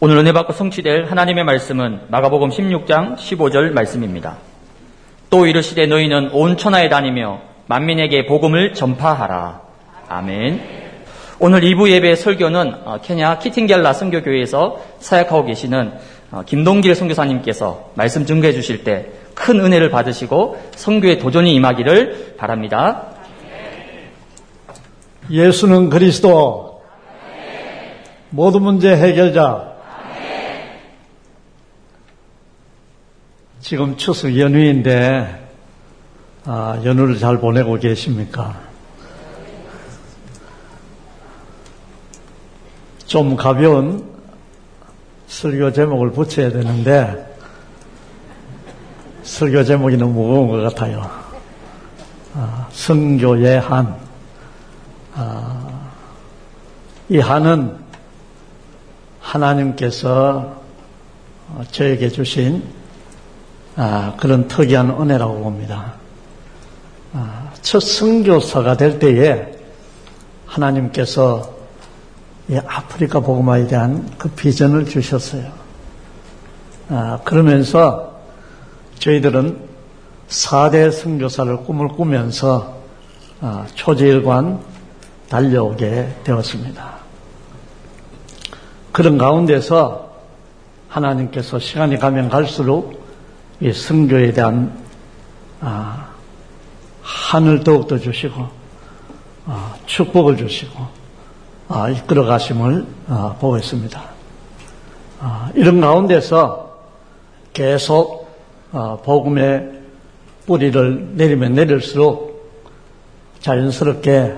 오늘 은혜 받고 성취될 하나님의 말씀은 마가복음 16장 15절 말씀입니다. 또 이르시되 너희는 온 천하에 다니며 만민에게 복음을 전파하라. 아멘. 오늘 2부 예배 설교는 어, 케냐 키팅겔라 선교교회에서 사역하고 계시는 어, 김동길 선교사님께서 말씀 증거해 주실 때 큰 은혜를 받으시고 선교에 도전이 임하기를 바랍니다. 예수는 그리스도 모든 문제 해결자 지금 추석 연휴인데 아, 연휴를 잘 보내고 계십니까? 좀 가벼운 설교 제목을 붙여야 되는데 설교 제목이 너무 무거운 것 같아요. 아, 성교의 한. 아, 이 한은 하나님께서 저에게 주신 아, 그런 특이한 은혜라고 봅니다. 아, 첫 선교사가 될 때에 하나님께서 이 아프리카 복음화에 대한 그 비전을 주셨어요. 아, 그러면서 저희들은 4대 선교사를 꿈을 꾸면서 아, 초지일관 달려오게 되었습니다. 그런 가운데서 하나님께서 시간이 가면 갈수록 이 성교에 대한 아, 한을 더욱더 주시고 아, 축복을 주시고 아, 이끌어 가심을 아, 보고 있습니다. 아, 이런 가운데서 계속 아, 복음의 뿌리를 내리면 내릴수록 자연스럽게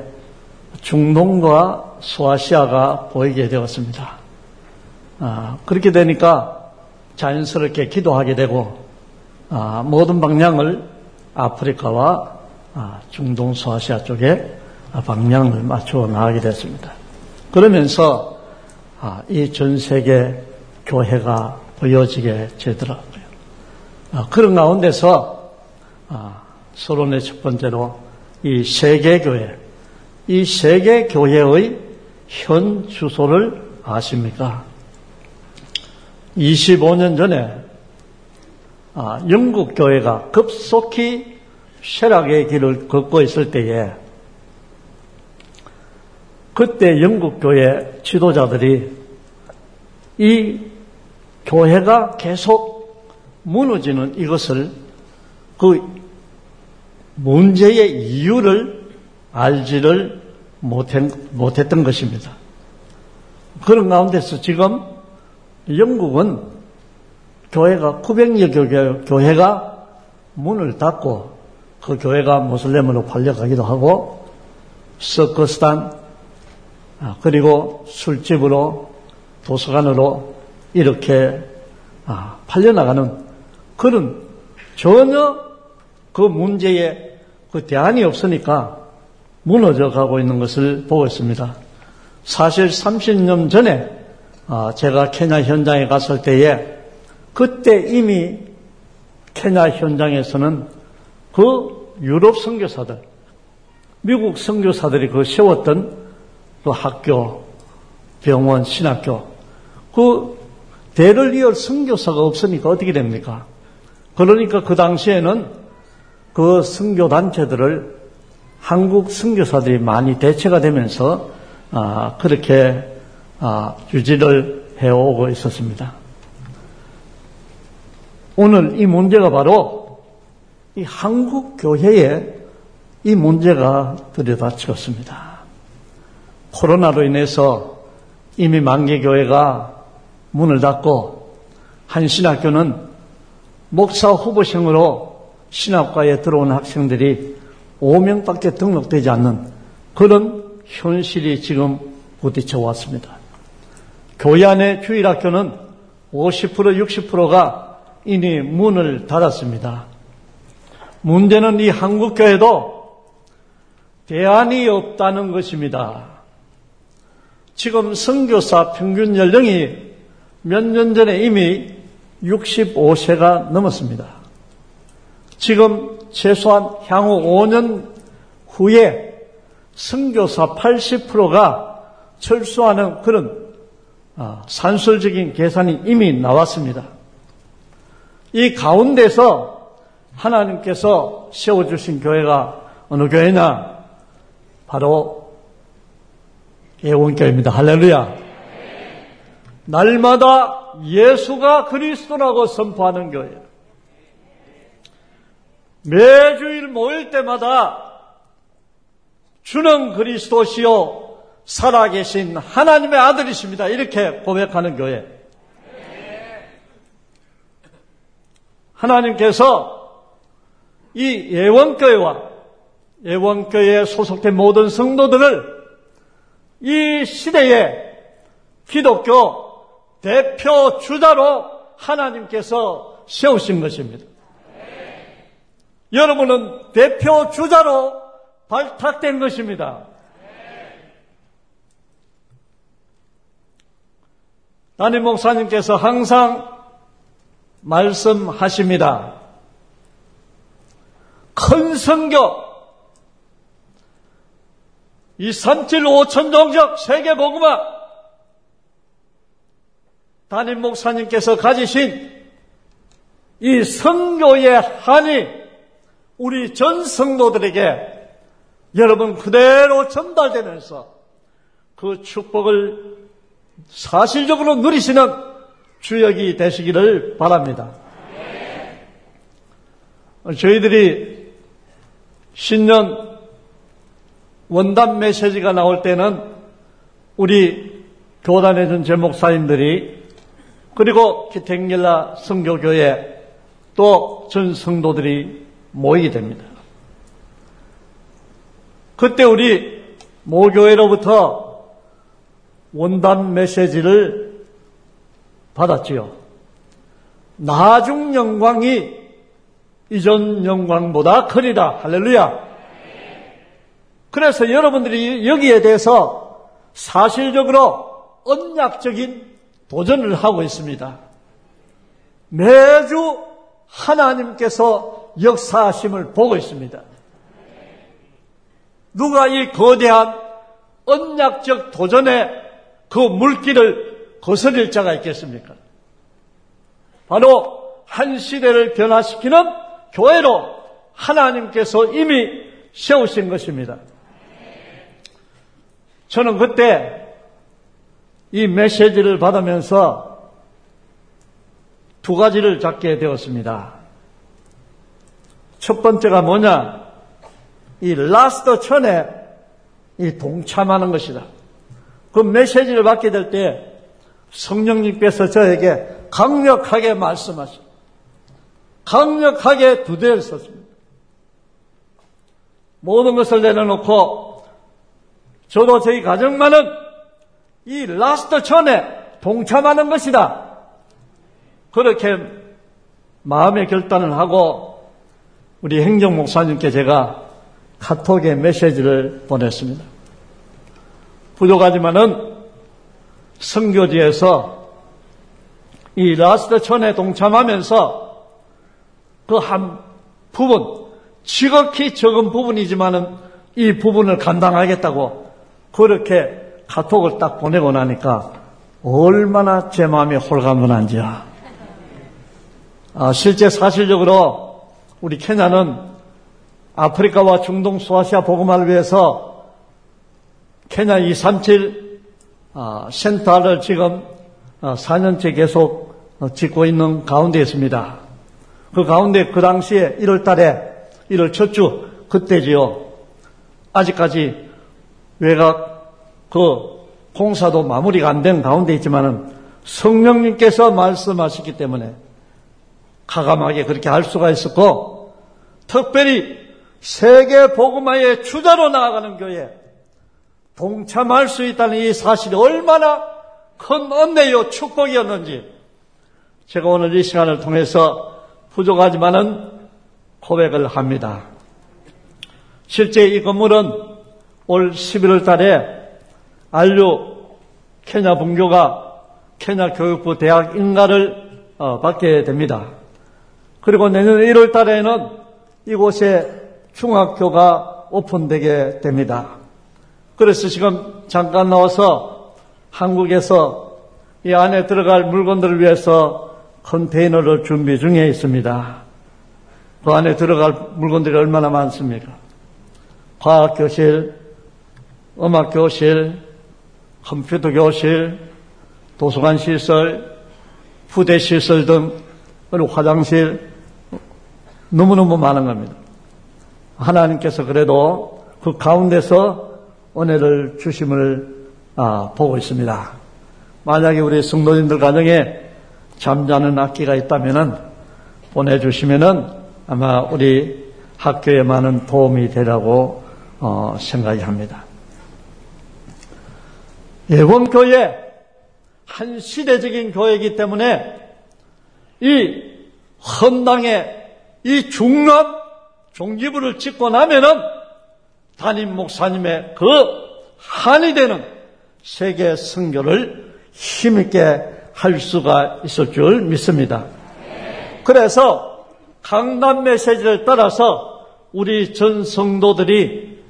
중동과 소아시아가 보이게 되었습니다. 아, 그렇게 되니까 자연스럽게 기도하게 되고 아, 모든 방향을 아프리카와 아, 중동 소아시아 쪽에 방향을 맞추어 나가게 됐습니다. 그러면서 아, 이전 세계 교회가 보여지게 되더라고요. 아, 그런 가운데서 아, 서론의 첫 번째로 이 세계교회, 이 세계교회의 현 주소를 아십니까? 25년 전에 영국 교회가 급속히 쇠락의 길을 걷고 있을 때에 그때 영국 교회 지도자들이 이 교회가 계속 무너지는 이것을 그 문제의 이유를 알지를 못했, 던 것입니다. 그런 가운데서 지금 영국은 교회가 900여 교회가 문을 닫고 그 교회가 모슬렘으로 팔려가기도 하고 서커스단 아, 그리고 술집으로 도서관으로 이렇게 아, 팔려나가는 그런 전혀 그 문제에 그 대안이 없으니까 무너져 가고 있는 것을 보고 있습니다. 사실 30년 전에 아, 제가 케냐 현장에 갔을 때에 그때 이미 케냐 현장에서는 그 유럽 선교사들, 미국 선교사들이 그 세웠던 그 학교, 병원, 신학교, 그 대를 이을 선교사가 없으니까 어떻게 됩니까? 그러니까 그 당시에는 그 선교 단체들을 한국 선교사들이 많이 대체가 되면서 아, 그렇게 아, 유지를 해오고 있었습니다. 오늘 이 문제가 바로 이 한국 교회에 이 문제가 들여다쳤습니다. 코로나로 인해서 이미 만개 교회가 문을 닫고 한 신학교는 목사 후보생으로 신학과에 들어온 학생들이 5명밖에 등록되지 않는 그런 현실이 지금 부딪혀 왔습니다. 교회 안의 주일학교는 50% 60%가 이미 문을 닫았습니다. 문제는 이 한국교회도 대안이 없다는 것입니다. 지금 선교사 평균 연령이 몇 년 전에 이미 65세가 넘었습니다. 지금 최소한 향후 5년 후에 선교사 80%가 철수하는 그런 아, 산술적인 계산이 이미 나왔습니다. 이 가운데서 하나님께서 세워주신 교회가 어느 교회냐? 바로 예원교회입니다. 할렐루야. 날마다 예수가 그리스도라고 선포하는 교회. 매주일 모일 때마다 주는 그리스도시요 살아계신 하나님의 아들이십니다. 이렇게 고백하는 교회. 하나님께서 이 예원교회와 예원교회에 소속된 모든 성도들을 이 시대에 기독교 대표 주자로 하나님께서 세우신 것입니다. 여러분은 대표 주자로 발탁된 것입니다. 담임 목사님께서 항상 말씀하십니다. 큰 성교, 이 삼칠 오천 종족 세계 복음화 담임 목사님께서 가지신 이 성교의 한이 우리 전 성도들에게 여러분 그대로 전달되면서 그 축복을 사실적으로 누리시는 주역이 되시기를 바랍니다. 저희들이 신년 원단 메시지가 나올 때는 우리 교단의 전제 목사님들이 그리고 기택일라 성교교회 또 전 성도들이 모이게 됩니다. 그때 우리 모교회로부터 원단 메시지를 받았지요. 나중 영광이 이전 영광보다 크리다. 할렐루야. 그래서 여러분들이 여기에 대해서 사실적으로 언약적인 도전을 하고 있습니다. 매주 하나님께서 역사하심을 보고 있습니다. 누가 이 거대한 언약적 도전에 그 물길을 거스릴 자가 있겠습니까? 바로 한 시대를 변화시키는 교회로 하나님께서 이미 세우신 것입니다. 저는 그때 이 메시지를 받으면서 두 가지를 잡게 되었습니다. 첫 번째가 뭐냐? 이 last 천에 이 동참하는 것이다. 그 메시지를 받게 될 때 성령님께서 저에게 강력하게 말씀하십니다. 강력하게 두 대를 썼습니다. 모든 것을 내려놓고 저도 저희 가정만은 이 last 천에 동참하는 것이다. 그렇게 마음의 결단을 하고 우리 행정 목사님께 제가 카톡에 메시지를 보냈습니다. 부족하지만은 성교지에서 이 last 천에 동참하면서 그 한 부분, 지극히 적은 부분이지만은 이 부분을 감당하겠다고 그렇게 카톡을 딱 보내고 나니까 얼마나 제 마음이 홀가분한지야. 아, 실제 사실적으로 우리 케냐는 아프리카와 중동 소아시아 복음화를 위해서 케냐 237 아, 센터를 지금 4년째 어, 계속 어, 짓고 있는 가운데 있습니다. 그 가운데 그 당시에 1월 달에 1월 첫 주 그때지요. 아직까지 외곽 그 공사도 마무리가 안 된 가운데 있지만은 성령님께서 말씀하셨기 때문에 가감하게 그렇게 할 수가 있었고 특별히 세계 복음화의 주자로 나아가는 교회 동참할 수 있다는 이 사실이 얼마나 큰 은혜요 축복이었는지 제가 오늘 이 시간을 통해서 부족하지만은 고백을 합니다. 실제 이 건물은 올 11월 달에 안류 케냐 분교가 케냐 교육부 대학 인가를 어, 받게 됩니다. 그리고 내년 1월 달에는 이곳에 중학교가 오픈되게 됩니다. 그래서 지금 잠깐 나와서 한국에서 이 안에 들어갈 물건들을 위해서 컨테이너를 준비 중에 있습니다. 그 안에 들어갈 물건들이 얼마나 많습니까? 과학교실, 음악교실, 컴퓨터교실, 도서관 시설, 부대 시설 등, 그리고 화장실, 너무너무 많은 겁니다. 하나님께서 그래도 그 가운데서 은혜를 주심을 아, 보고 있습니다. 만약에 우리 성도님들 가정에 잠자는 악기가 있다면은 보내주시면은 아마 우리 학교에 많은 도움이 되라고 어, 생각이 합니다. 예원교회 한 시대적인 교회이기 때문에 이 헌당에 이 중요한 종기부를 찍고 나면은 담임 목사님의 그 한이 되는 세계 선교를 힘있게 할 수가 있을 줄 믿습니다. 그래서 강단 메시지를 따라서 우리 전 성도들이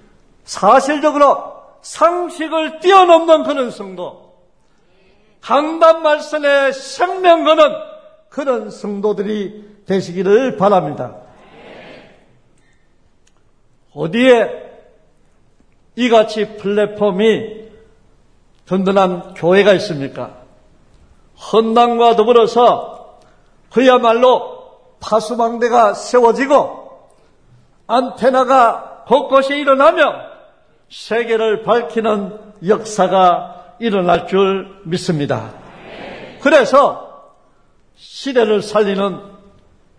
사실적으로 상식을 뛰어넘는 그런 성도, 강단 말씀의 생명 거는 그런 성도들이 되시기를 바랍니다. 어디에 이같이 플랫폼이 든든한 교회가 있습니까? 헌당과 더불어서 그야말로 파수망대가 세워지고 안테나가 곳곳에 일어나며 세계를 밝히는 역사가 일어날 줄 믿습니다. 그래서 시대를 살리는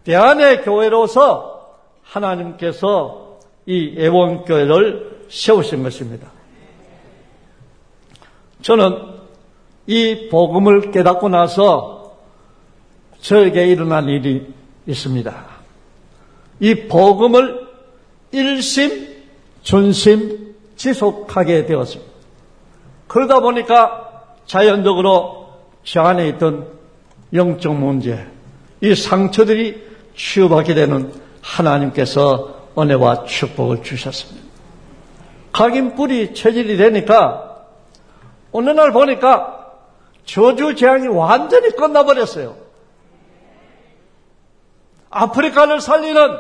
대안의 교회로서 하나님께서 이 애원교회를 세우신 것입니다. 저는 이 복음을 깨닫고 나서 저에게 일어난 일이 있습니다. 이 복음을 일심, 전심 지속하게 되었습니다. 그러다 보니까 자연적으로 저 안에 있던 영적 문제, 이 상처들이 치유받게 되는 하나님께서 은혜와 축복을 주셨습니다. 각인 뿌리 체질이 되니까 어느 날 보니까 저주 재앙이 완전히 끝나버렸어요. 아프리카를 살리는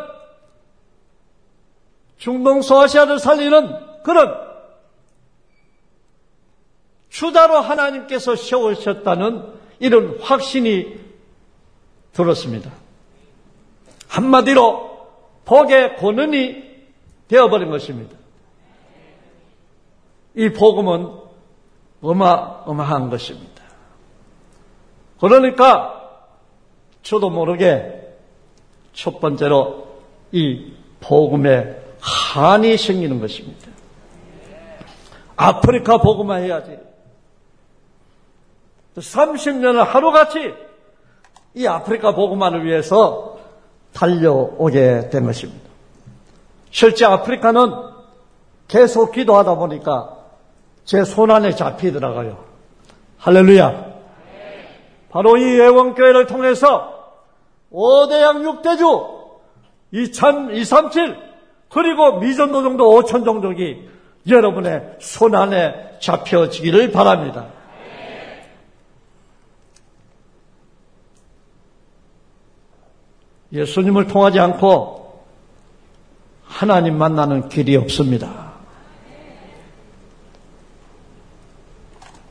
중동 소아시아를 살리는 그런 추다로 하나님께서 세우셨다는 이런 확신이 들었습니다. 한마디로 복의 권은이 되어버린 것입니다. 이 복음은 어마어마한 것입니다. 그러니까 저도 모르게 첫 번째로 이 복음에 한이 생기는 것입니다. 아프리카 복음만 해야지. 30년을 하루같이 이 아프리카 복음만을 위해서 달려오게 된 것입니다. 실제 아프리카는 계속 기도하다 보니까 제 손안에 잡히더라고요. 할렐루야. 바로 이 예원교회를 통해서 5대양 6대주 237 그리고 미전도 정도 5천 종족이 여러분의 손안에 잡혀지기를 바랍니다. 예수님을 통하지 않고 하나님 만나는 길이 없습니다.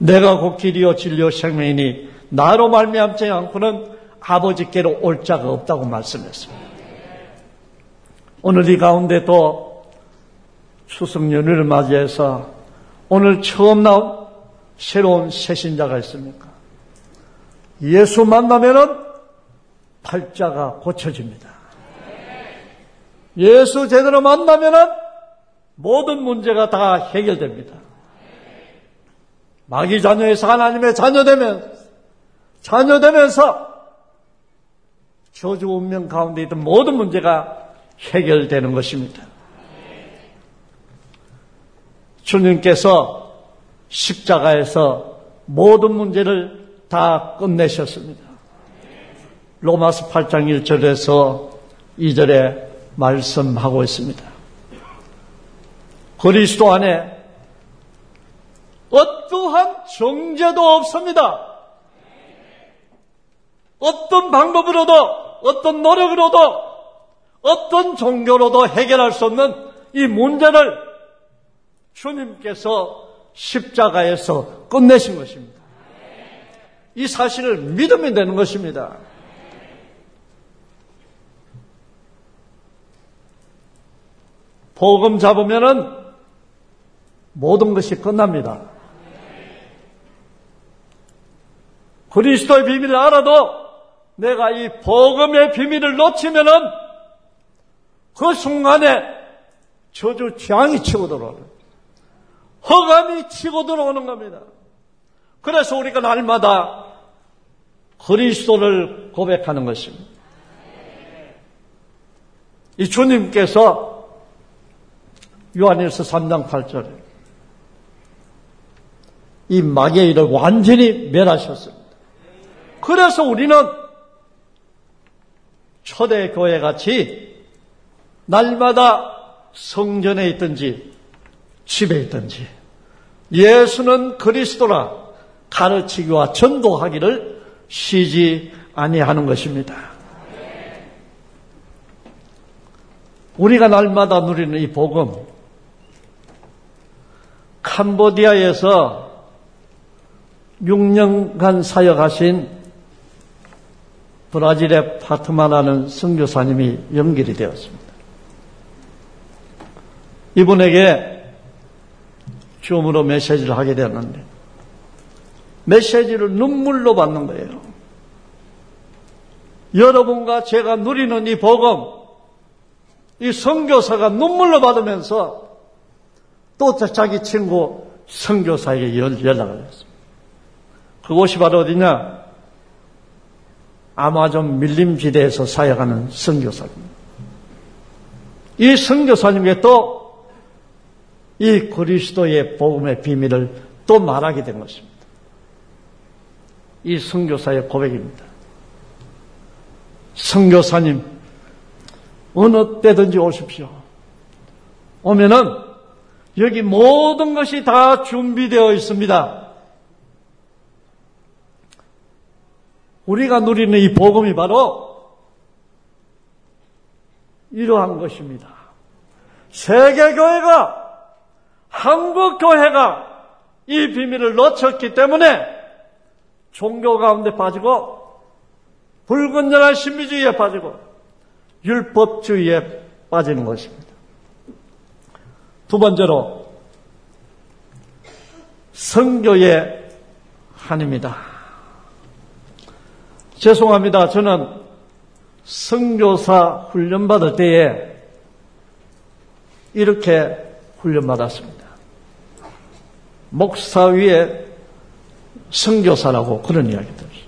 내가 곧 길이요 진리요 생명이니 나로 말미암지 않고는 아버지께로 올 자가 없다고 말씀했습니다. 오늘 이 가운데 또 추석 연휴를 맞이해서 오늘 처음 나온 새로운 새신자가 있습니까? 예수 만나면은 팔자가 고쳐집니다. 예수 제대로 만나면은 모든 문제가 다 해결됩니다. 마귀 자녀에서 하나님의 자녀되면 자녀되면서 저주 운명 가운데 있던 모든 문제가 해결되는 것입니다. 주님께서 십자가에서 모든 문제를 다 끝내셨습니다. 로마스 8장 1절에서 2절에 말씀하고 있습니다. 그리스도 안에 어떠한 정죄도 없습니다. 어떤 방법으로도 어떤 노력으로도 어떤 종교로도 해결할 수 없는 이 문제를 주님께서 십자가에서 끝내신 것입니다. 이 사실을 믿으면 되는 것입니다. 복음 잡으면은 모든 것이 끝납니다. 그리스도의 비밀을 알아도 내가 이 복음의 비밀을 놓치면은 그 순간에 저주 재앙이 치고 들어오는 허감이 치고 들어오는 겁니다. 그래서 우리가 날마다 그리스도를 고백하는 것입니다. 이 주님께서 요한일서 3장 8절에 이 마귀의 일을 완전히 멸하셨습니다. 그래서 우리는 초대교회 같이 날마다 성전에 있든지 집에 있든지 예수는 그리스도라 가르치기와 전도하기를 쉬지 아니하는 것입니다. 우리가 날마다 누리는 이 복음, 캄보디아에서 6년간 사역하신 브라질의 파트마라는 선교사님이 연결이 되었습니다. 이분에게 줌으로 메시지를 하게 되었는데 메시지를 눈물로 받는 거예요. 여러분과 제가 누리는 이 복음, 이 선교사가 눈물로 받으면서 또 자기 친구 선교사에게 연락을 했습니다. 그곳이 바로 어디냐? 아마존 밀림지대에서 사역하는 선교사입니다. 이 선교사님께 또 이 그리스도의 복음의 비밀을 또 말하게 된 것입니다. 이 선교사의 고백입니다. 선교사님, 어느 때든지 오십시오. 오면은 여기 모든 것이 다 준비되어 있습니다. 우리가 누리는 이 복음이 바로 이러한 것입니다. 세계교회가 한국교회가 이 비밀을 놓쳤기 때문에 종교 가운데 빠지고 불건전한 신비주의에 빠지고 율법주의에 빠지는 것입니다. 두 번째로 성교의 한입니다. 죄송합니다. 저는 성교사 훈련 받을 때에 이렇게 훈련 받았습니다. 목사 위에 성교사라고 그런 이야기 들었어요.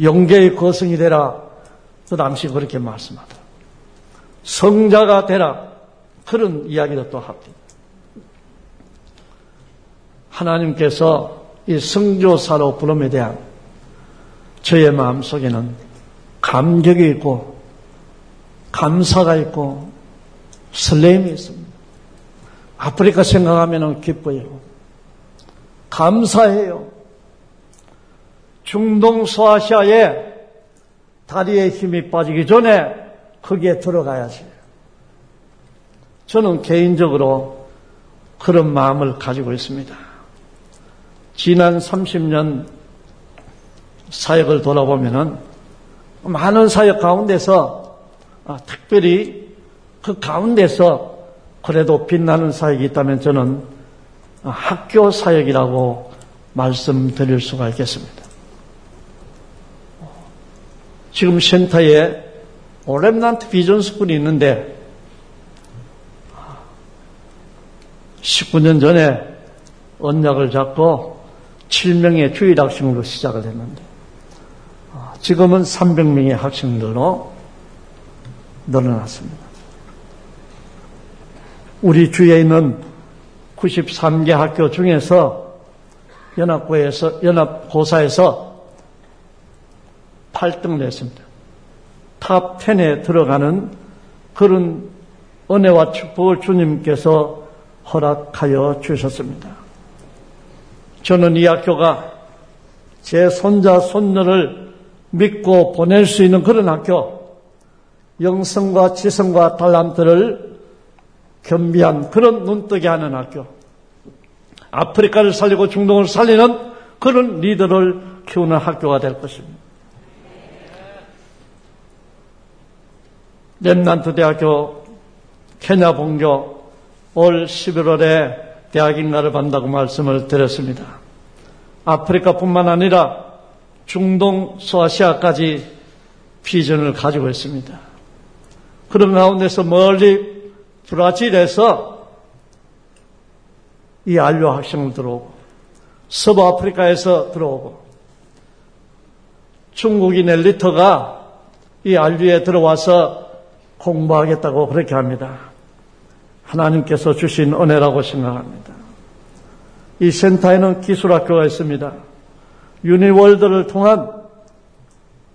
영계의 거성이 되라. 그 당시 그렇게 말씀하더라. 성자가 되라. 그런 이야기도 또 합니다. 하나님께서 이 성교사로 부름에 대한 저의 마음 속에는 감격이 있고 감사가 있고 설렘이 있습니다. 아프리카 생각하면 기뻐요. 감사해요. 중동 소아시아에 다리에 힘이 빠지기 전에 거기에 들어가야지. 저는 개인적으로 그런 마음을 가지고 있습니다. 지난 30년 사역을 돌아보면은 많은 사역 가운데서 아, 특별히 그 가운데서 그래도 빛나는 사역이 있다면 저는 학교 사역이라고 말씀드릴 수가 있겠습니다. 지금 센터에 오렘난트 비전 스쿨이 있는데 19년 전에 언약을 잡고 7명의 주일 학생으로 시작을 했는데 지금은 300명의 학생들로 늘어났습니다. 우리 주위에 있는 93개 학교 중에서 연합고에서 연합고사에서 8등을 했습니다. top 10에 들어가는 그런 은혜와 축복을 주님께서 허락하여 주셨습니다. 저는 이 학교가 제 손자, 손녀를 믿고 보낼 수 있는 그런 학교, 영성과 지성과 달란트를 겸비한 그런 눈뜨게 하는 학교, 아프리카를 살리고 중동을 살리는 그런 리더를 키우는 학교가 될 것입니다. 렘난트 대학교 케냐 본교 올 11월에 대학인가를 받는다고 말씀을 드렸습니다. 아프리카뿐만 아니라 중동, 소아시아까지 비전을 가지고 있습니다. 그런 가운데서 멀리 브라질에서 이 안료 학생을 들어오고 서부 아프리카에서 들어오고 중국인 엘리트가 이 안류에 들어와서 공부하겠다고 그렇게 합니다. 하나님께서 주신 은혜라고 생각합니다. 이 센터에는 기술학교가 있습니다. 유니월드를 통한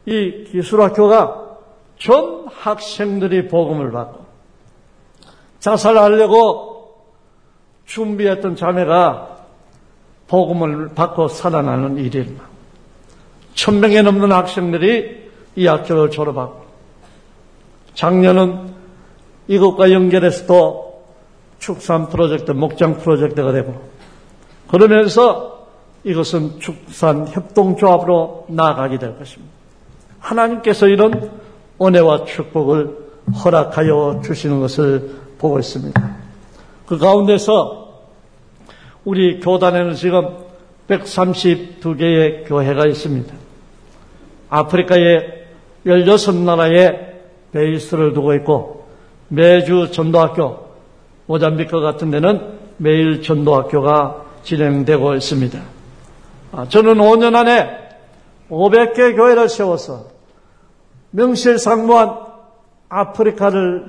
이 기술학교가 전 학생들이 복음을 받고 자살하려고 준비했던 자매가 복음을 받고 살아나는 일입니다. 천명에 넘는 학생들이 이 학교를 졸업하고 작년은 이것과 연결해서도 축산 프로젝트, 목장 프로젝트가 되고 그러면서 이것은 축산 협동조합으로 나아가게 될 것입니다. 하나님께서 이런 은혜와 축복을 허락하여 주시는 것을 보고 있습니다. 그 가운데서 우리 교단에는 지금 132개의 교회가 있습니다. 아프리카의 16나라에 베이스를 두고 있고 매주 전도학교, 모잠비크 같은 데는 매일 전도학교가 진행되고 있습니다. 아, 저는 5년 안에 500개 교회를 세워서 명실상부한 아프리카를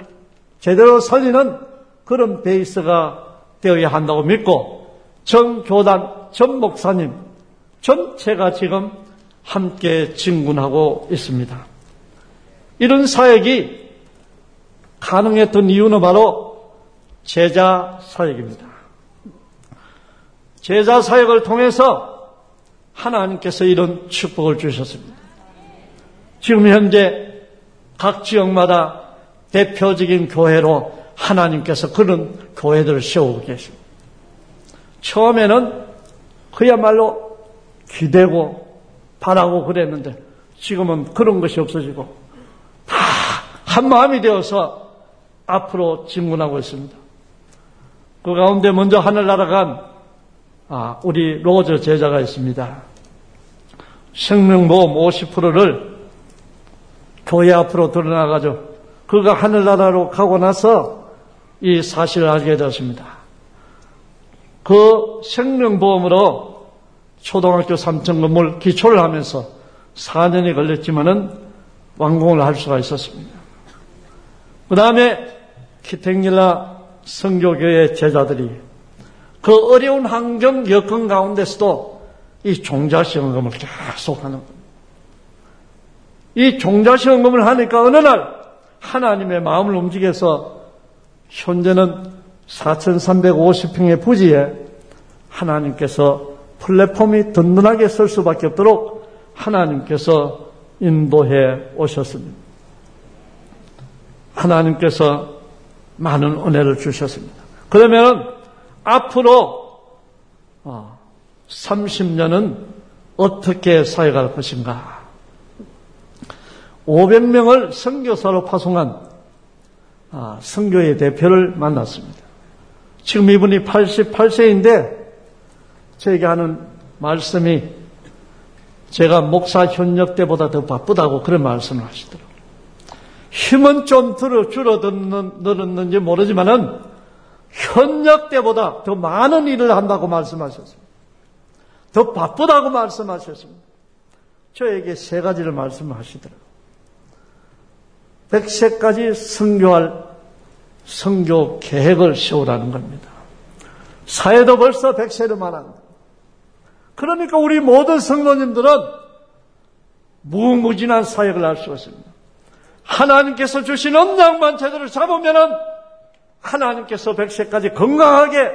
제대로 살리는 그런 베이스가 되어야 한다고 믿고 전 교단, 전 목사님 전체가 지금 함께 진군하고 있습니다. 이런 사역이 가능했던 이유는 바로 제자 사역입니다. 제자 사역을 통해서 하나님께서 이런 축복을 주셨습니다. 지금 현재 각 지역마다 대표적인 교회로 하나님께서 그런 교회들을 세우고 계십니다. 처음에는 그야말로 기대고 바라고 그랬는데 지금은 그런 것이 없어지고 다 한 마음이 되어서 앞으로 진군하고 있습니다. 그 가운데 먼저 하늘나라 간 아, 우리 로저 제자가 있습니다. 생명보험 50%를 교회 앞으로 드러나가죠. 그가 하늘나라로 가고 나서 이 사실을 알게 되었습니다. 그 생명보험으로 초등학교 3층 건물 기초를 하면서 4년이 걸렸지만은 완공을 할 수가 있었습니다. 그 다음에 키탱닐라 성교교회 제자들이 그 어려운 환경 여건 가운데서도 이 종자 시험금을 계속 하는 겁니다. 이 종자 시험금을 하니까 어느 날 하나님의 마음을 움직여서 현재는 4,350평의 부지에 하나님께서 플랫폼이 든든하게 설 수밖에 없도록 하나님께서 인도해 오셨습니다. 하나님께서 많은 은혜를 주셨습니다. 그러면 앞으로 30년은 어, 어떻게 사역할 것인가? 500명을 선교사로 파송한 아, 선교의 대표를 만났습니다. 지금 이분이 88세인데 저에게 하는 말씀이 제가 목사 현역 때보다 더 바쁘다고 그런 말씀을 하시더라고요. 힘은 좀 줄어들었는지 모르지만은 현역 때보다 더 많은 일을 한다고 말씀하셨습니다. 더 바쁘다고 말씀하셨습니다. 저에게 세 가지를 말씀하시더라고요. 100세까지 성교할 성교 계획을 세우라는 겁니다. 사회도 벌써 100세를 말합니다. 그러니까 우리 모든 성도님들은 무궁무진한 사역을 할 수 있습니다. 하나님께서 주신 언약만 제대로 잡으면은 하나님께서 100세까지 건강하게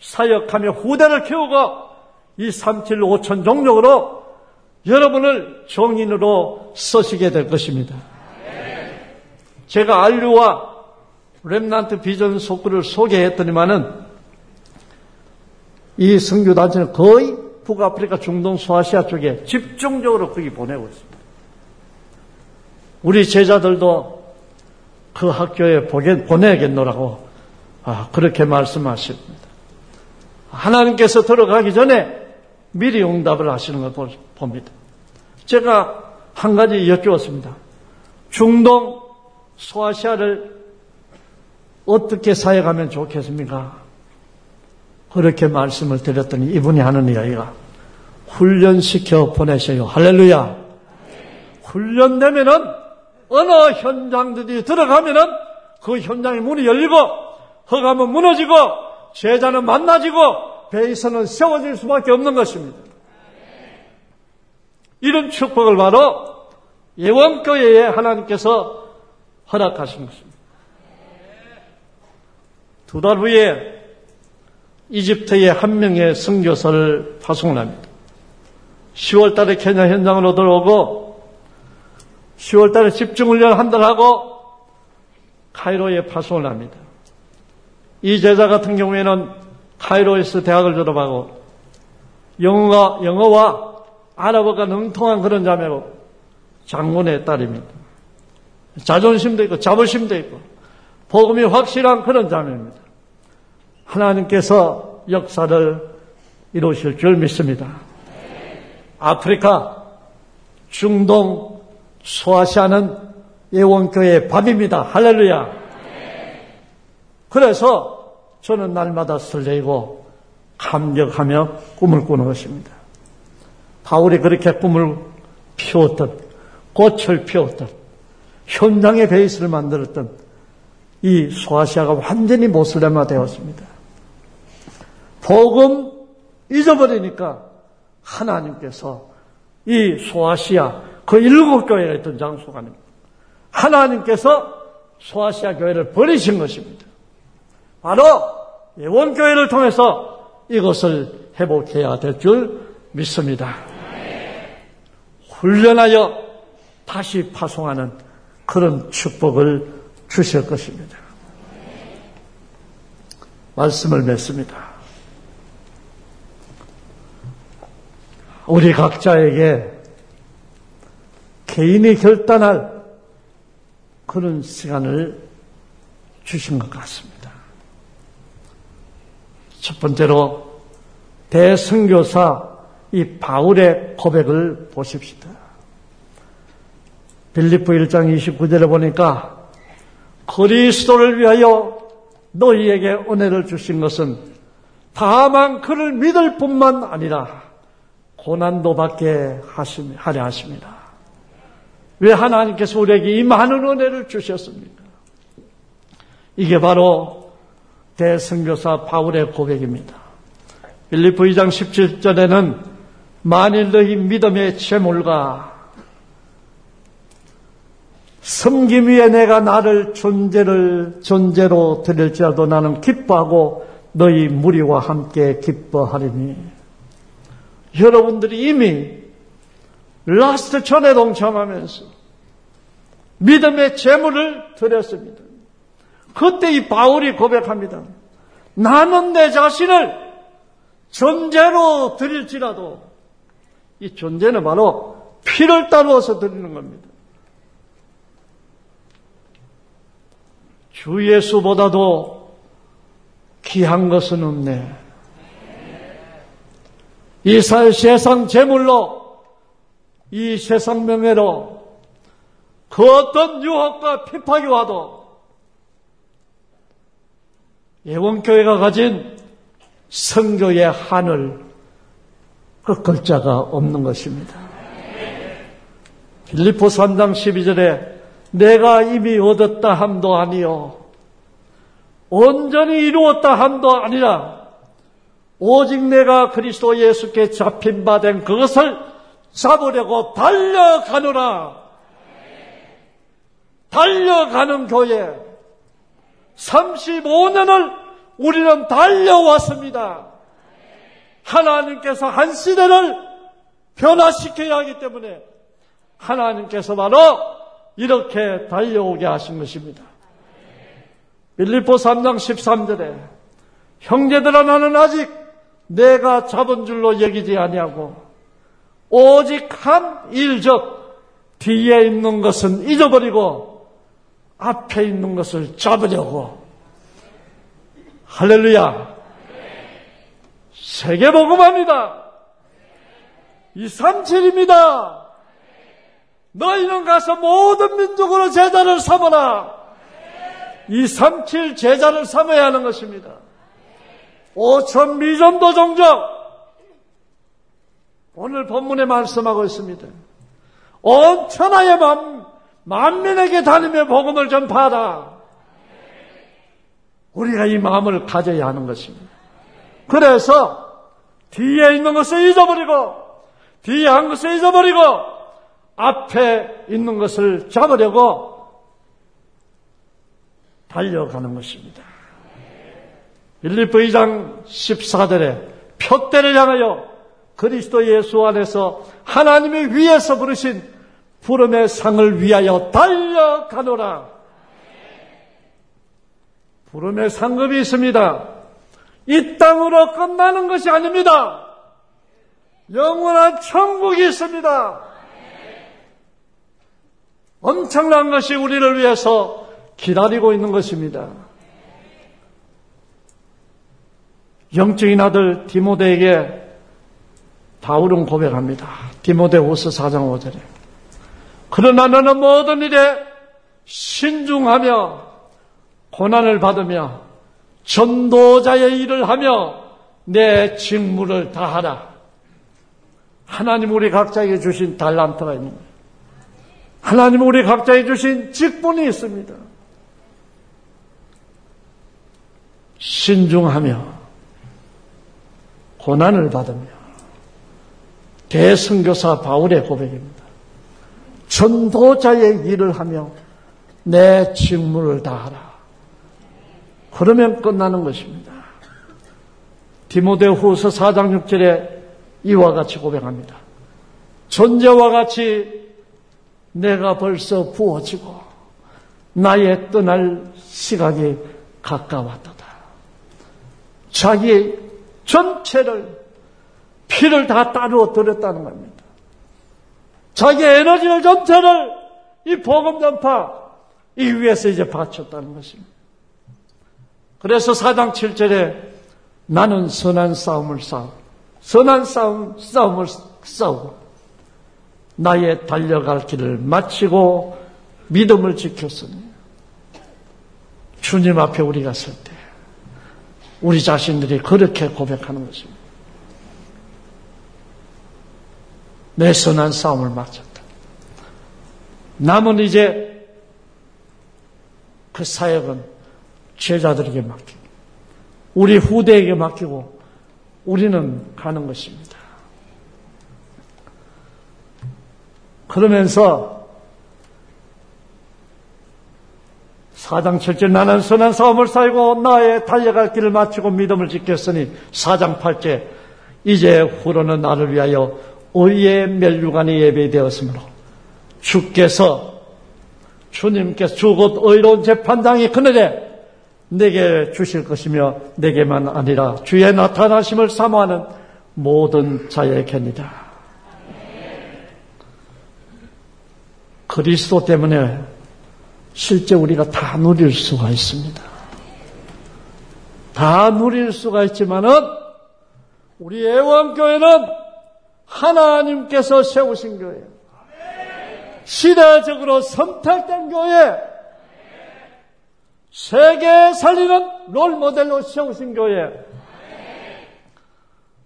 사역하며 후대를 키우고 이 37, 5천 종족으로 여러분을 종인으로 쓰시게 될 것입니다. 제가 안류와 렘난트 비전 속구를 소개했더니만은 이 성교단체는 거의 북아프리카 중동 소아시아 쪽에 집중적으로 거기 보내고 있습니다. 우리 제자들도 그 학교에 보내겠노라고 아, 그렇게 말씀하십니다. 하나님께서 들어가기 전에 미리 응답을 하시는 걸 봅니다. 제가 한 가지 여쭈었습니다. 중동 소아시아를 어떻게 사역하면 좋겠습니까? 그렇게 말씀을 드렸더니 이분이 하는 이야기가 훈련시켜 보내셔요. 할렐루야. 훈련되면은 어느 현장들이 들어가면은 그 현장의 문이 열리고 허가면 무너지고 제자는 만나지고 베이스는 세워질 수밖에 없는 것입니다. 이런 축복을 바로 예원교회에 하나님께서 허락하신 것입니다. 두 달 후에 이집트의 한 명의 선교사를 파송을 합니다. 10월 달에 케냐 현장으로 들어오고 10월 달에 집중훈련 한달 하고 카이로에 파송을 합니다. 이 제자 같은 경우에는 카이로에서 대학을 졸업하고 영어가, 영어와 아랍어가 능통한 그런 자매고 장군의 딸입니다. 자존심도 있고 자부심도 있고 복음이 확실한 그런 자매입니다. 하나님께서 역사를 이루실 줄 믿습니다. 아프리카, 중동, 소아시아는 예원교회의 밥입니다. 할렐루야. 그래서 저는 날마다 설레이고 감격하며 꿈을 꾸는 것입니다. 바울이 그렇게 꿈을 피웠던, 꽃을 피웠던, 현장의 베이스를 만들었던 이 소아시아가 완전히 모슬렘화 되었습니다. 복음 잊어버리니까 하나님께서 이 소아시아 그 일곱 교회가 있던 장소가 아닙니다. 하나님께서 소아시아 교회를 버리신 것입니다. 바로 예원교회를 통해서 이것을 회복해야 될 줄 믿습니다. 훈련하여 다시 파송하는 그런 축복을 주실 것입니다. 말씀을 맺습니다. 우리 각자에게 개인이 결단할 그런 시간을 주신 것 같습니다. 첫 번째로 대승교사 이 바울의 고백을 보십시다. 빌리프 1장 29절에 보니까 그리스도를 위하여 너희에게 은혜를 주신 것은 다만 그를 믿을 뿐만 아니라 고난도 받게 하려 하십니다. 왜 하나님께서 우리에게 이 많은 은혜를 주셨습니까? 이게 바로 대승교사 바울의 고백입니다. 빌리프 2장 17절에는 만일 너희 믿음의 재물과 섬김 위에 내가 나를 전제를 전제로 드릴지라도 나는 기뻐하고 너희 무리와 함께 기뻐하리니 여러분들이 이미 last 천에 동참하면서 믿음의 제물을 드렸습니다. 그때 이 바울이 고백합니다. 나는 내 자신을 전제로 드릴지라도 이 존재는 바로 피를 따르어서 드리는 겁니다. 주 예수보다도 귀한 것은 없네. 이 세상 재물로, 이 세상 명예로 그 어떤 유혹과 핍박이 와도 예원교회가 가진 성교의 하늘 그 글자가 없는 것입니다. 빌리포 3장 12절에 내가 이미 얻었다 함도 아니요 온전히 이루었다 함도 아니라 오직 내가 그리스도 예수께 잡힌 바 된 그것을 잡으려고 달려가노라. 달려가는 교회. 35년을 우리는 달려왔습니다. 하나님께서 한 시대를 변화시켜야 하기 때문에 하나님께서 바로 이렇게 달려오게 하신 것입니다. 빌리포 3장 13절에 형제들아 나는 아직 내가 잡은 줄로 여기지 아니하고 오직 한 일적 뒤에 있는 것은 잊어버리고 앞에 있는 것을 잡으려고 할렐루야 세계복음합니다. 이3칠입니다 너희는 가서 모든 민족으로 제자를 삼아라. 이3칠 제자를 삼아야 하는 것입니다. 5천 미전도 종족 오늘 본문에 말씀하고 있습니다. 온 천하의 만, 만민에게 다니며 복음을 전파하라. 우리가 이 마음을 가져야 하는 것입니다. 그래서 뒤에 있는 것을 잊어버리고 뒤에 한 것을 잊어버리고 앞에 있는 것을 잡으려고 달려가는 것입니다. 1, 2부 2장 14절에 표대를 향하여 그리스도 예수 안에서 하나님이 위에서 부르신 부름의 상을 위하여 달려가노라. 부름의 상급이 있습니다. 이 땅으로 끝나는 것이 아닙니다. 영원한 천국이 있습니다. 엄청난 것이 우리를 위해서 기다리고 있는 것입니다. 영적인 아들 디모데에게 바울은 고백합니다. 디모데후서 4장 5절에 그러나 너는 모든 일에 신중하며 고난을 받으며 전도자의 일을 하며 내 직무를 다하라. 하나님 우리 각자에게 주신 달란트가 있는. 하나님 우리 각자에게 주신 직분이 있습니다. 신중하며 고난을 받으며 대승교사 바울의 고백입니다. 전도자의 일을 하며 내 직무를 다하라. 그러면 끝나는 것입니다. 디모데 후서 4장 6절에 이와 같이 고백합니다. 전제와 같이 내가 벌써 부어지고 나의 떠날 시각이 가까웠다 자기 전체를 피를 다 따로 들였다는 겁니다. 자기 에너지를 전체를 이 복음 전파 이 위에서 이제 바쳤다는 것입니다. 그래서 사장 7절에 나는 선한 싸움을 싸우 선한 싸움, 싸움을 싸우고 나의 달려갈 길을 마치고 믿음을 지켰으니 주님 앞에 우리가 설 때 우리 자신들이 그렇게 고백하는 것입니다. 내 선한 싸움을 마쳤다. 남은 이제 그 사역은 제자들에게 맡기고, 우리 후대에게 맡기고, 우리는 가는 것입니다. 그러면서 사장 7절 나는 선한 싸움을 쌓이고 나의 달려갈 길을 마치고 믿음을 지켰으니 사장 8절 이제 후로는 나를 위하여 의의 멸류관이 예배되었으므로 주께서 주님께서 주곧 의로운 재판장이 그늘에 내게 주실 것이며 내게만 아니라 주의 나타나심을 사모하는 모든 자에게니라. 그리스도 때문에 실제 우리가 다 누릴 수가 있습니다. 다 누릴 수가 있지만은 우리 애원교회는 하나님께서 세우신 교회. 시대적으로 선택된 교회. 세계 살리는 롤 모델로 세우신 교회.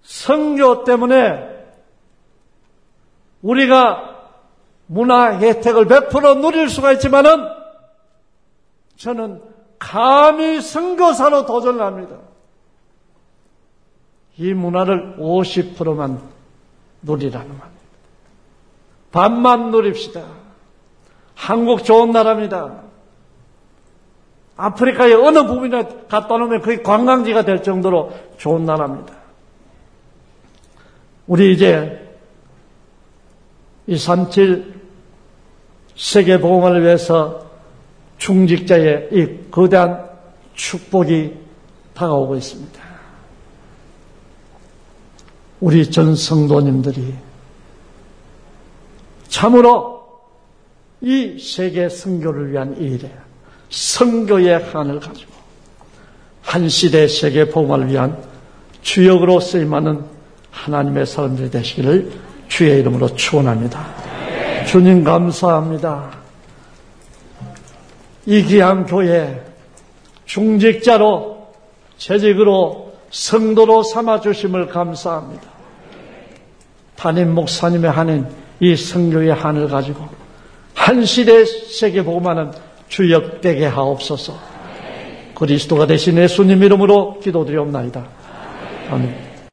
성교 때문에 우리가 문화 혜택을 100% 누릴 수가 있지만은 저는 감히 선교사로 도전을 합니다. 이 문화를 50%만 누리라는 말입니다. 반만 누립시다. 한국 좋은 나라입니다. 아프리카의 어느 부분에 갖다 놓으면 거의 관광지가 될 정도로 좋은 나라입니다. 우리 이제 237 세계 보험을 위해서 중직자의 이 거대한 축복이 다가오고 있습니다. 우리 전 성도님들이 참으로 이 세계 선교를 위한 일에 선교의 한을 가지고 한 시대 세계 복음을 위한 주역으로 쓰임하는 하나님의 사람들이 되시기를 주의 이름으로 축원합니다. 주님 감사합니다. 이 귀한 교회 중직자로 재직으로 성도로 삼아 주심을 감사합니다. 담임 목사님의 하는 이 성교의 한을 가지고 한 시대 세계 복음하는 주역되게 하옵소서. 그리스도가 대신 예수님 이름으로 기도드리옵나이다. 아멘.